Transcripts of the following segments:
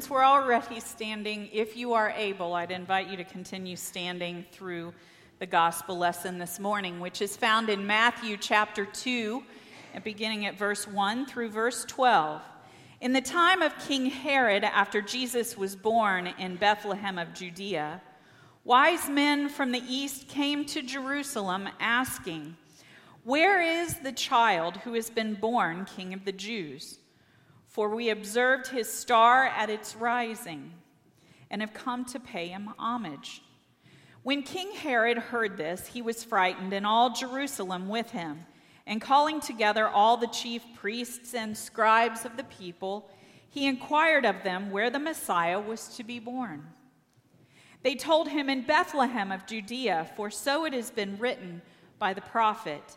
Since we're already standing, if you are able, I'd invite you to continue standing through the gospel lesson this morning, which is found in Matthew chapter 2, beginning at verse 1 through verse 12. In the time of King Herod, after Jesus was born in Bethlehem of Judea, wise men from the east came to Jerusalem asking, Where is the child who has been born King of the Jews? For we observed his star at its rising and have come to pay him homage. When King Herod heard this, he was frightened, and all Jerusalem with him. And calling together all the chief priests and scribes of the people, he inquired of them where the Messiah was to be born. They told him in Bethlehem of Judea, for so it has been written by the prophet.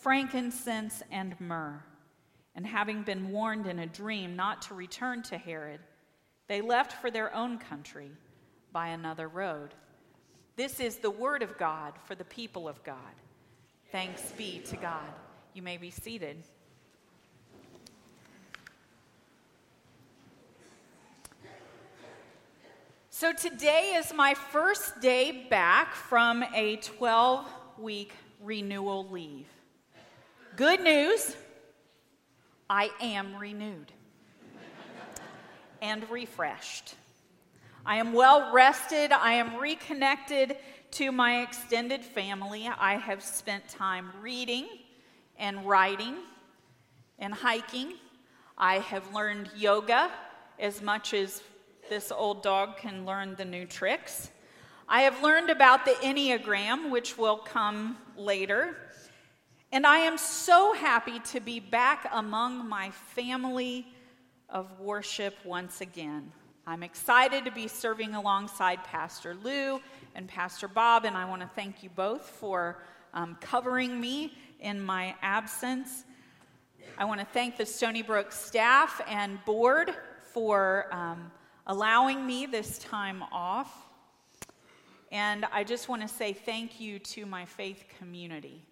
frankincense, and myrrh. And having been warned in a dream not to return to Herod, they left for their own country by another road. This is the word of God for the people of God. Thanks be to God. You may be seated. So, today is my first day back from a 12 week renewal leave. Good news I am renewed and refreshed. I am well rested. I am reconnected to my extended family. I have spent time reading and writing and hiking. I have learned yoga as much as this old dog can learn the new tricks. I have learned about the Enneagram, which will come later. And I am so happy to be back among my family of worship once again. I'm excited to be serving alongside Pastor Lou and Pastor Bob, and I want to thank you both for um, covering me in my absence. I want to thank the Stonybrook staff and board for um, allowing me this time off. And I just want to say thank you to my faith community.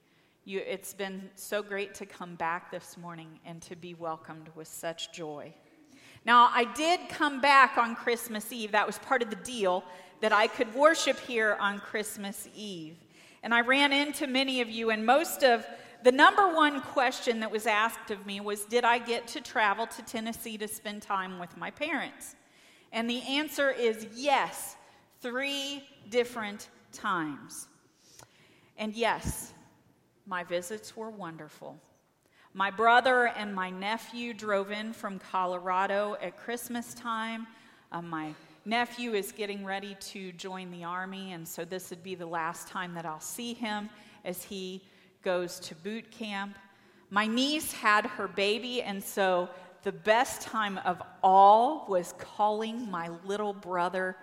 You, it's been so great to come back this morning and to be welcomed with such joy. Now, I did come back on Christmas Eve. That was part of the deal that I could worship here on Christmas Eve. And I ran into many of you, and most of the number one question that was asked of me was Did I get to travel to Tennessee to spend time with my parents? And the answer is yes, three different times. And yes, my visits were wonderful. My brother and my nephew drove in from Colorado at Christmas time. Uh, my nephew is getting ready to join the Army, and so this would be the last time that I'll see him as he goes to boot camp. My niece had her baby, and so the best time of all was calling my little brother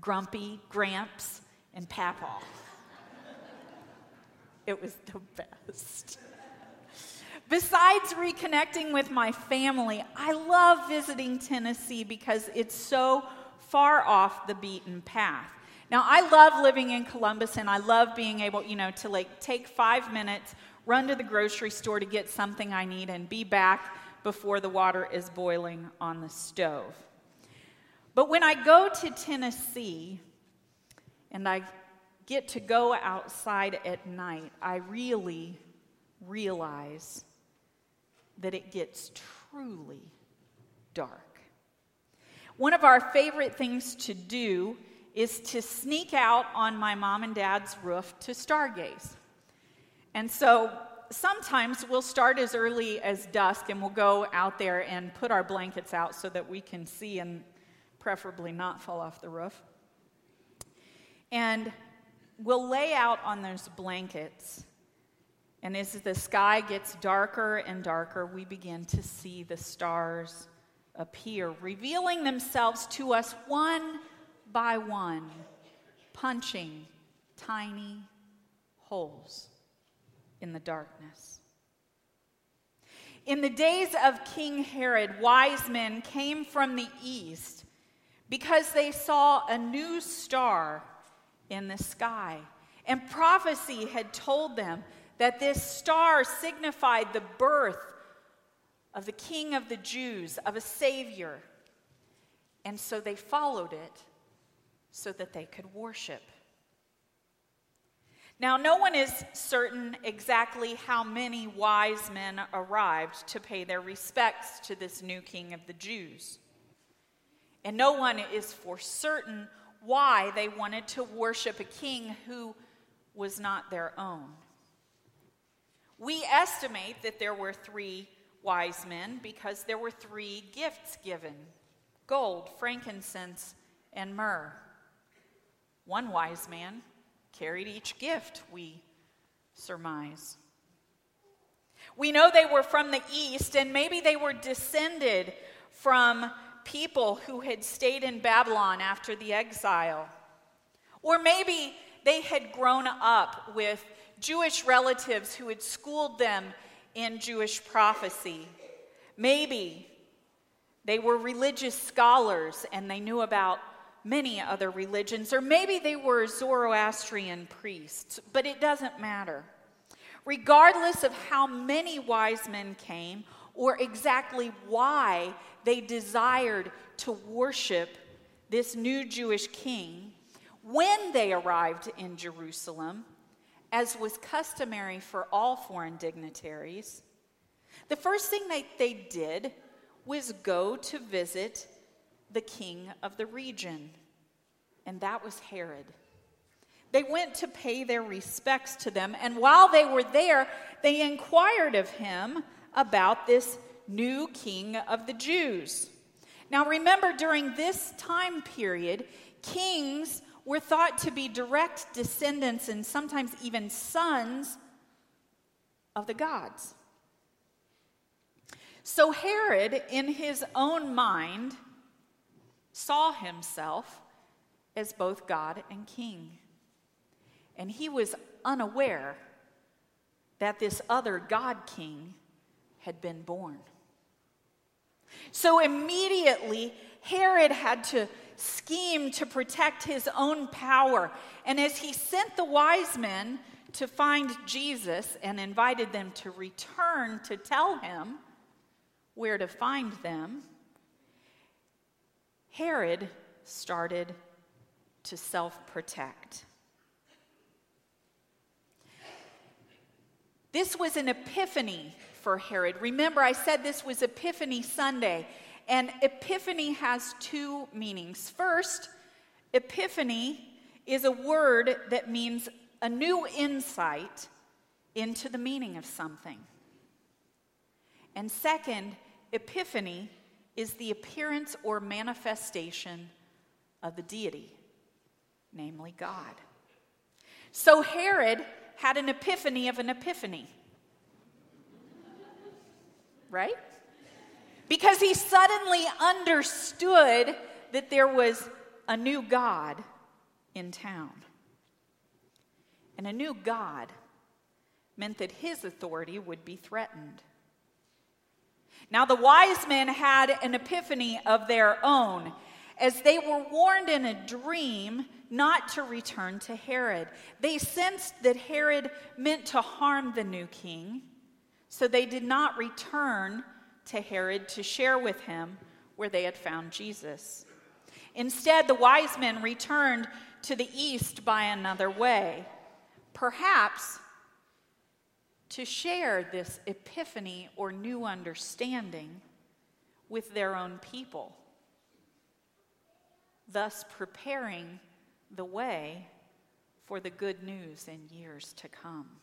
Grumpy, Gramps, and Papa. It was the best. Besides reconnecting with my family, I love visiting Tennessee because it's so far off the beaten path. Now, I love living in Columbus and I love being able, you know, to like take five minutes, run to the grocery store to get something I need, and be back before the water is boiling on the stove. But when I go to Tennessee and I get to go outside at night, I really realize that it gets truly dark. one of our favorite things to do is to sneak out on my mom and dad's roof to stargaze. And so sometimes we'll start as early as dusk and we'll go out there and put our blankets out so that we can see and preferably not fall off the roof. And we'll lay out on those blankets. And as the sky gets darker and darker, we begin to see the stars appear, revealing themselves to us one by one, punching tiny holes in the darkness. In the days of King Herod, wise men came from the east because they saw a new star in the sky. And prophecy had told them that this star signified the birth of the King of the Jews, of a Savior. And so they followed it so that they could worship. Now, no one is certain exactly how many wise men arrived to pay their respects to this new king of the Jews. And no one is for certain why they wanted to worship a king who was not their own. We estimate that there were three wise men because there were three gifts given gold, frankincense, and myrrh. One wise man carried each gift, we surmise. We know they were from the east, and maybe they were descended from people who had stayed in Babylon after the exile. Or maybe they had grown up with Jewish relatives who had schooled them in Jewish prophecy. Maybe they were religious scholars and they knew about many other religions, or maybe they were Zoroastrian priests, but it doesn't matter. Regardless of how many wise men came or exactly why they desired to worship this new Jewish king, when they arrived in Jerusalem, as was customary for all foreign dignitaries, the first thing that they did was go to visit the king of the region, and that was Herod. They went to pay their respects to them, and while they were there, they inquired of him about this new king of the Jews. Now, remember, during this time period, kings were thought to be direct descendants and sometimes even sons of the gods. So Herod, in his own mind, saw himself as both God and king. And he was unaware that this other God king had been born. So immediately, Herod had to scheme to protect his own power. And as he sent the wise men to find Jesus and invited them to return to tell him where to find them, Herod started to self protect. This was an epiphany for Herod. Remember, I said this was Epiphany Sunday, and epiphany has two meanings. First, epiphany is a word that means a new insight into the meaning of something. And second, epiphany is the appearance or manifestation of the deity, namely God. So Herod had an epiphany of an epiphany. Right? Because he suddenly understood that there was a new God in town. And a new God meant that his authority would be threatened. Now, the wise men had an epiphany of their own as they were warned in a dream not to return to Herod. They sensed that Herod meant to harm the new king, so they did not return to Herod to share with him where they had found Jesus. Instead, the wise men returned to the east by another way. Perhaps to share this epiphany or new understanding with their own people. thus preparing the way for the good news in years to come.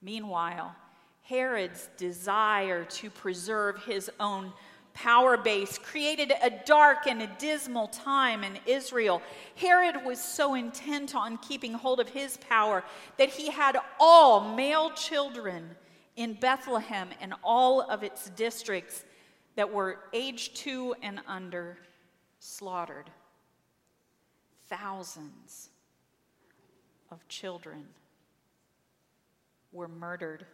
Meanwhile, Herod's desire to preserve his own power base created a dark and a dismal time in Israel. Herod was so intent on keeping hold of his power that he had all male children in Bethlehem and all of its districts that were age two and under slaughtered. Thousands of children were murdered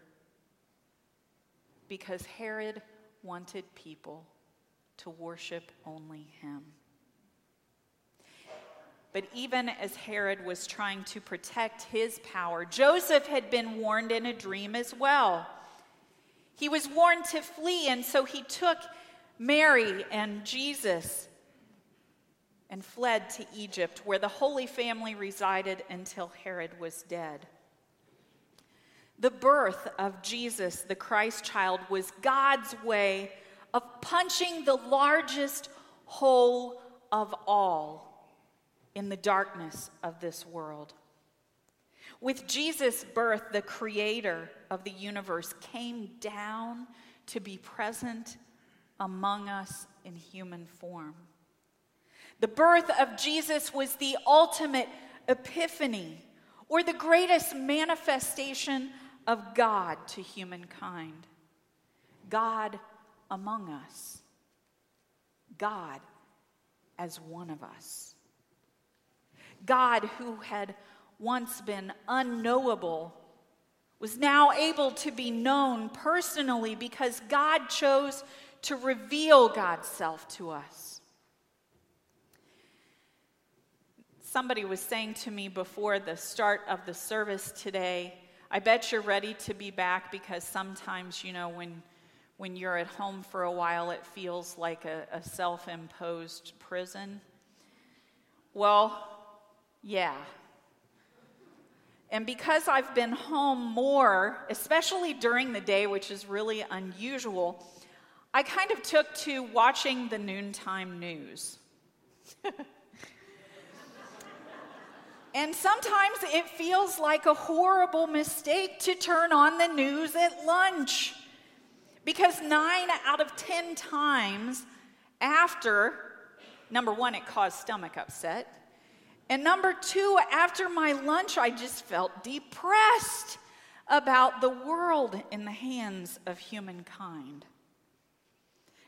because Herod wanted people to worship only him. But even as Herod was trying to protect his power, Joseph had been warned in a dream as well. He was warned to flee, and so he took Mary and Jesus and fled to Egypt, where the Holy Family resided until Herod was dead. The birth of Jesus, the Christ child, was God's way of punching the largest hole of all in the darkness of this world. With Jesus' birth, the creator of the universe came down to be present among us in human form. The birth of Jesus was the ultimate epiphany or the greatest manifestation of God to humankind. God among us. God as one of us. God, who had once been unknowable, was now able to be known personally because God chose to reveal God's self to us. Somebody was saying to me before the start of the service today, I bet you're ready to be back because sometimes, you know, when when you're at home for a while, it feels like a, a self imposed prison. Well, yeah. And because I've been home more, especially during the day, which is really unusual, I kind of took to watching the noontime news. and sometimes it feels like a horrible mistake to turn on the news at lunch. Because nine out of 10 times after, number one, it caused stomach upset. And number two, after my lunch, I just felt depressed about the world in the hands of humankind.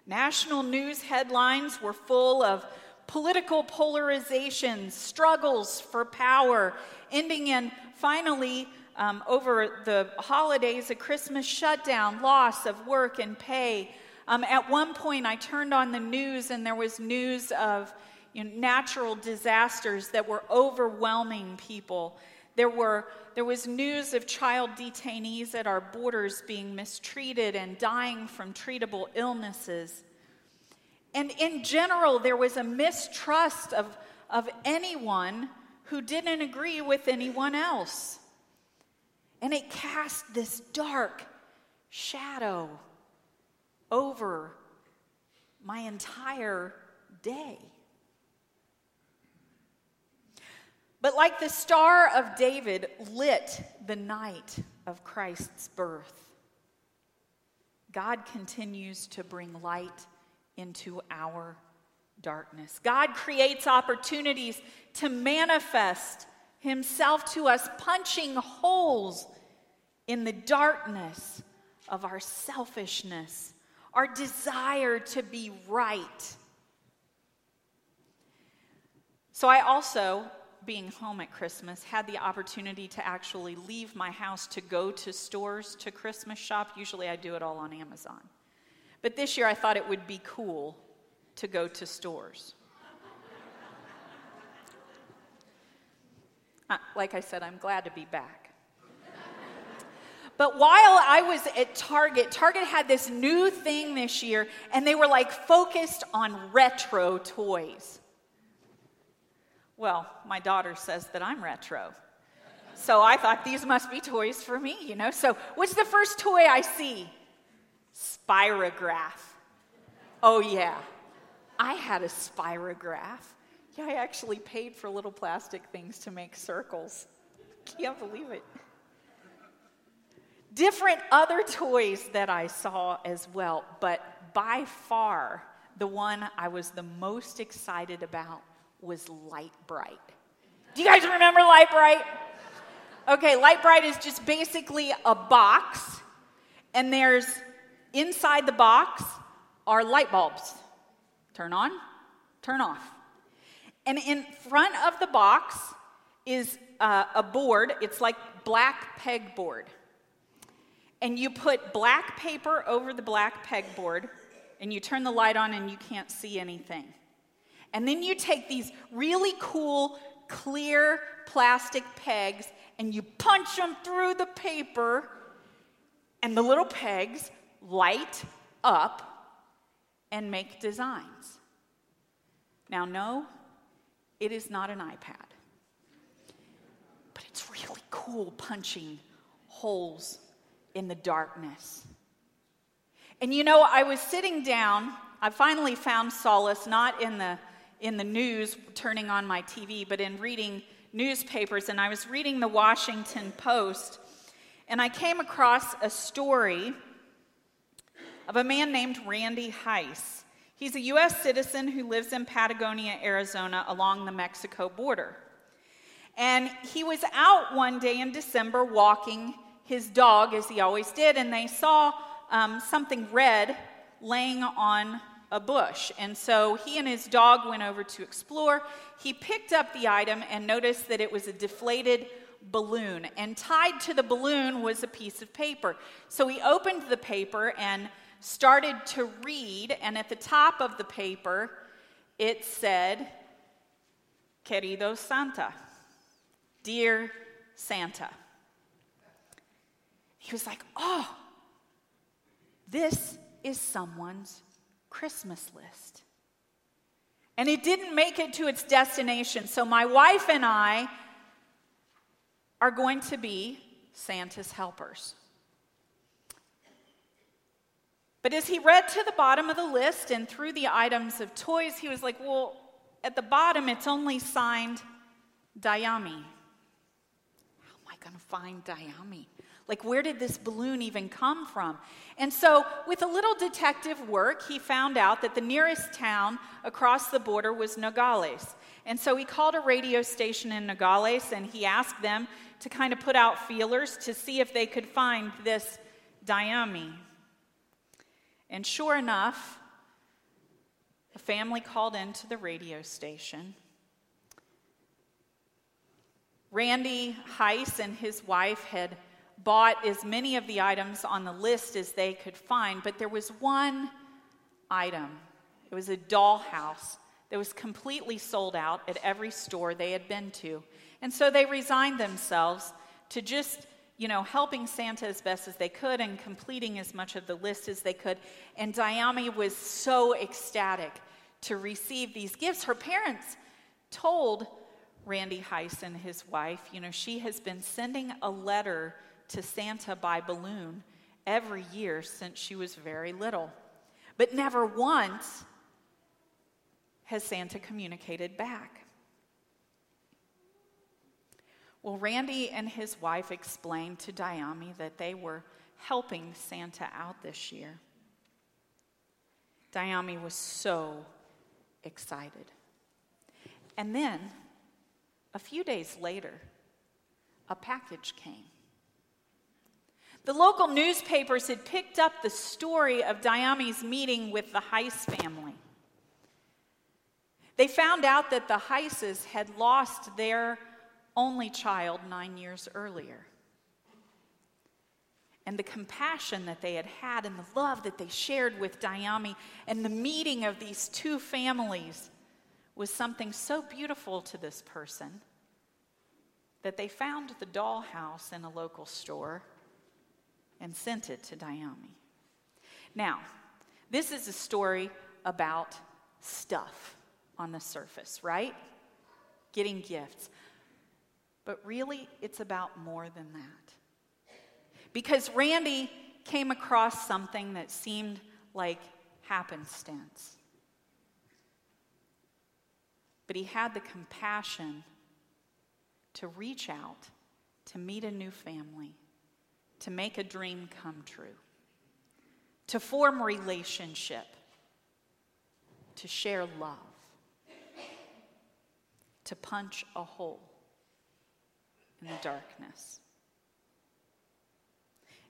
National news headlines were full of political polarization, struggles for power, ending in finally um, over the holidays, a Christmas shutdown, loss of work and pay. Um, at one point, I turned on the news and there was news of you know, natural disasters that were overwhelming people. There, were, there was news of child detainees at our borders being mistreated and dying from treatable illnesses. And in general, there was a mistrust of, of anyone who didn't agree with anyone else. And it cast this dark shadow over my entire day. But like the Star of David lit the night of Christ's birth, God continues to bring light into our darkness. God creates opportunities to manifest himself to us, punching holes in the darkness of our selfishness, our desire to be right. So, I also, being home at Christmas, had the opportunity to actually leave my house to go to stores to Christmas shop. Usually I do it all on Amazon. But this year I thought it would be cool to go to stores. Uh, like I said, I'm glad to be back. But while I was at Target, Target had this new thing this year, and they were like focused on retro toys. Well, my daughter says that I'm retro. So I thought these must be toys for me, you know? So what's the first toy I see? Spirograph. Oh, yeah. I had a spirograph. Yeah, I actually paid for little plastic things to make circles. Can't believe it. Different other toys that I saw as well, but by far the one I was the most excited about was Light Bright. Do you guys remember Lite-Brite? Okay, Lite-Brite is just basically a box, and there's inside the box are light bulbs. Turn on, turn off. And in front of the box is uh, a board, it's like black pegboard. And you put black paper over the black pegboard, and you turn the light on, and you can't see anything. And then you take these really cool, clear plastic pegs and you punch them through the paper, and the little pegs light up and make designs. Now, no, it is not an iPad, but it's really cool punching holes in the darkness. And you know, I was sitting down, I finally found solace not in the in the news turning on my TV, but in reading newspapers. And I was reading the Washington Post, and I came across a story of a man named Randy Heiss. He's a U.S. citizen who lives in Patagonia, Arizona, along the Mexico border. And he was out one day in December walking his dog, as he always did, and they saw um, something red laying on a bush. And so he and his dog went over to explore. He picked up the item and noticed that it was a deflated balloon. And tied to the balloon was a piece of paper. So he opened the paper and started to read. And at the top of the paper, it said, Querido Santa, Dear Santa. He was like, Oh, this is someone's Christmas list. And it didn't make it to its destination. So my wife and I are going to be Santa's helpers. But as he read to the bottom of the list and through the items of toys, he was like, Well, at the bottom, it's only signed Dayami. How am I going to find Dayami? Like, where did this balloon even come from? And so, with a little detective work, he found out that the nearest town across the border was Nogales. And so, he called a radio station in Nogales and he asked them to kind of put out feelers to see if they could find this Dayami. And sure enough, a family called into the radio station. Randy Heiss and his wife had bought as many of the items on the list as they could find, but there was one item. It was a dollhouse that was completely sold out at every store they had been to. And so they resigned themselves to just, you know, helping Santa as best as they could and completing as much of the list as they could. And Dayami was so ecstatic to receive these gifts. Her parents told Randy Heiss and his wife, you know, she has been sending a letter to Santa by balloon every year since she was very little. But never once has Santa communicated back. Well, Randy and his wife explained to Dayami that they were helping Santa out this year. Dayami was so excited. And then, a few days later, a package came. The local newspapers had picked up the story of Dayami's meeting with the Heiss family. They found out that the Heisses had lost their only child nine years earlier. And the compassion that they had had and the love that they shared with Dayami and the meeting of these two families was something so beautiful to this person that they found the dollhouse in a local store and sent it to Dayami. Now, this is a story about stuff on the surface, right? Getting gifts. But really, it's about more than that. Because Randy came across something that seemed like happenstance. But he had the compassion to reach out, to meet a new family, to make a dream come true, to form relationship, to share love, to punch a hole in the darkness.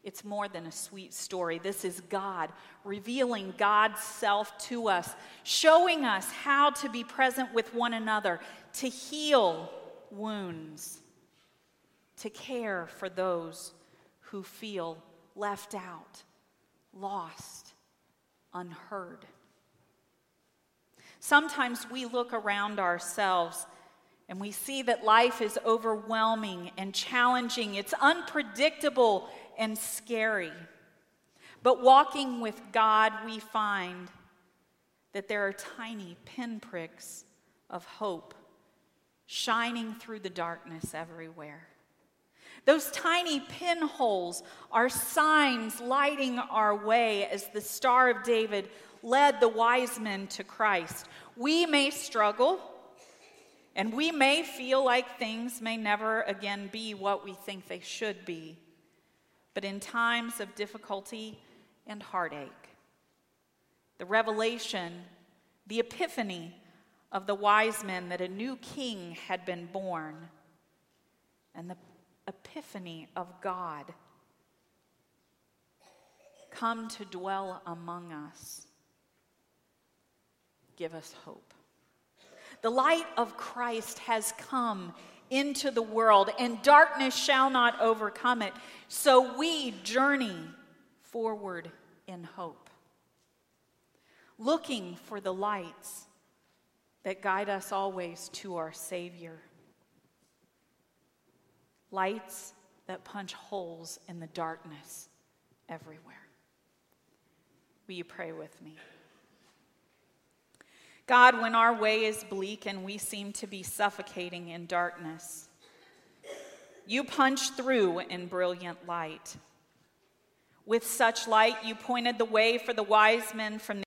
It's more than a sweet story. This is God revealing God's self to us, showing us how to be present with one another, to heal wounds, to care for those who feel left out, lost, unheard. Sometimes we look around ourselves and we see that life is overwhelming and challenging, it's unpredictable and scary. But walking with God, we find that there are tiny pinpricks of hope shining through the darkness everywhere. Those tiny pinholes are signs lighting our way as the Star of David led the wise men to Christ. We may struggle and we may feel like things may never again be what we think they should be. But in times of difficulty and heartache, the revelation, the epiphany of the wise men that a new king had been born, and the epiphany of God come to dwell among us, give us hope. The light of Christ has come into the world, and darkness shall not overcome it. So we journey forward in hope, looking for the lights that guide us always to our Savior. Lights that punch holes in the darkness everywhere. Will you pray with me? God, when our way is bleak and we seem to be suffocating in darkness, you punch through in brilliant light. With such light, you pointed the way for the wise men from the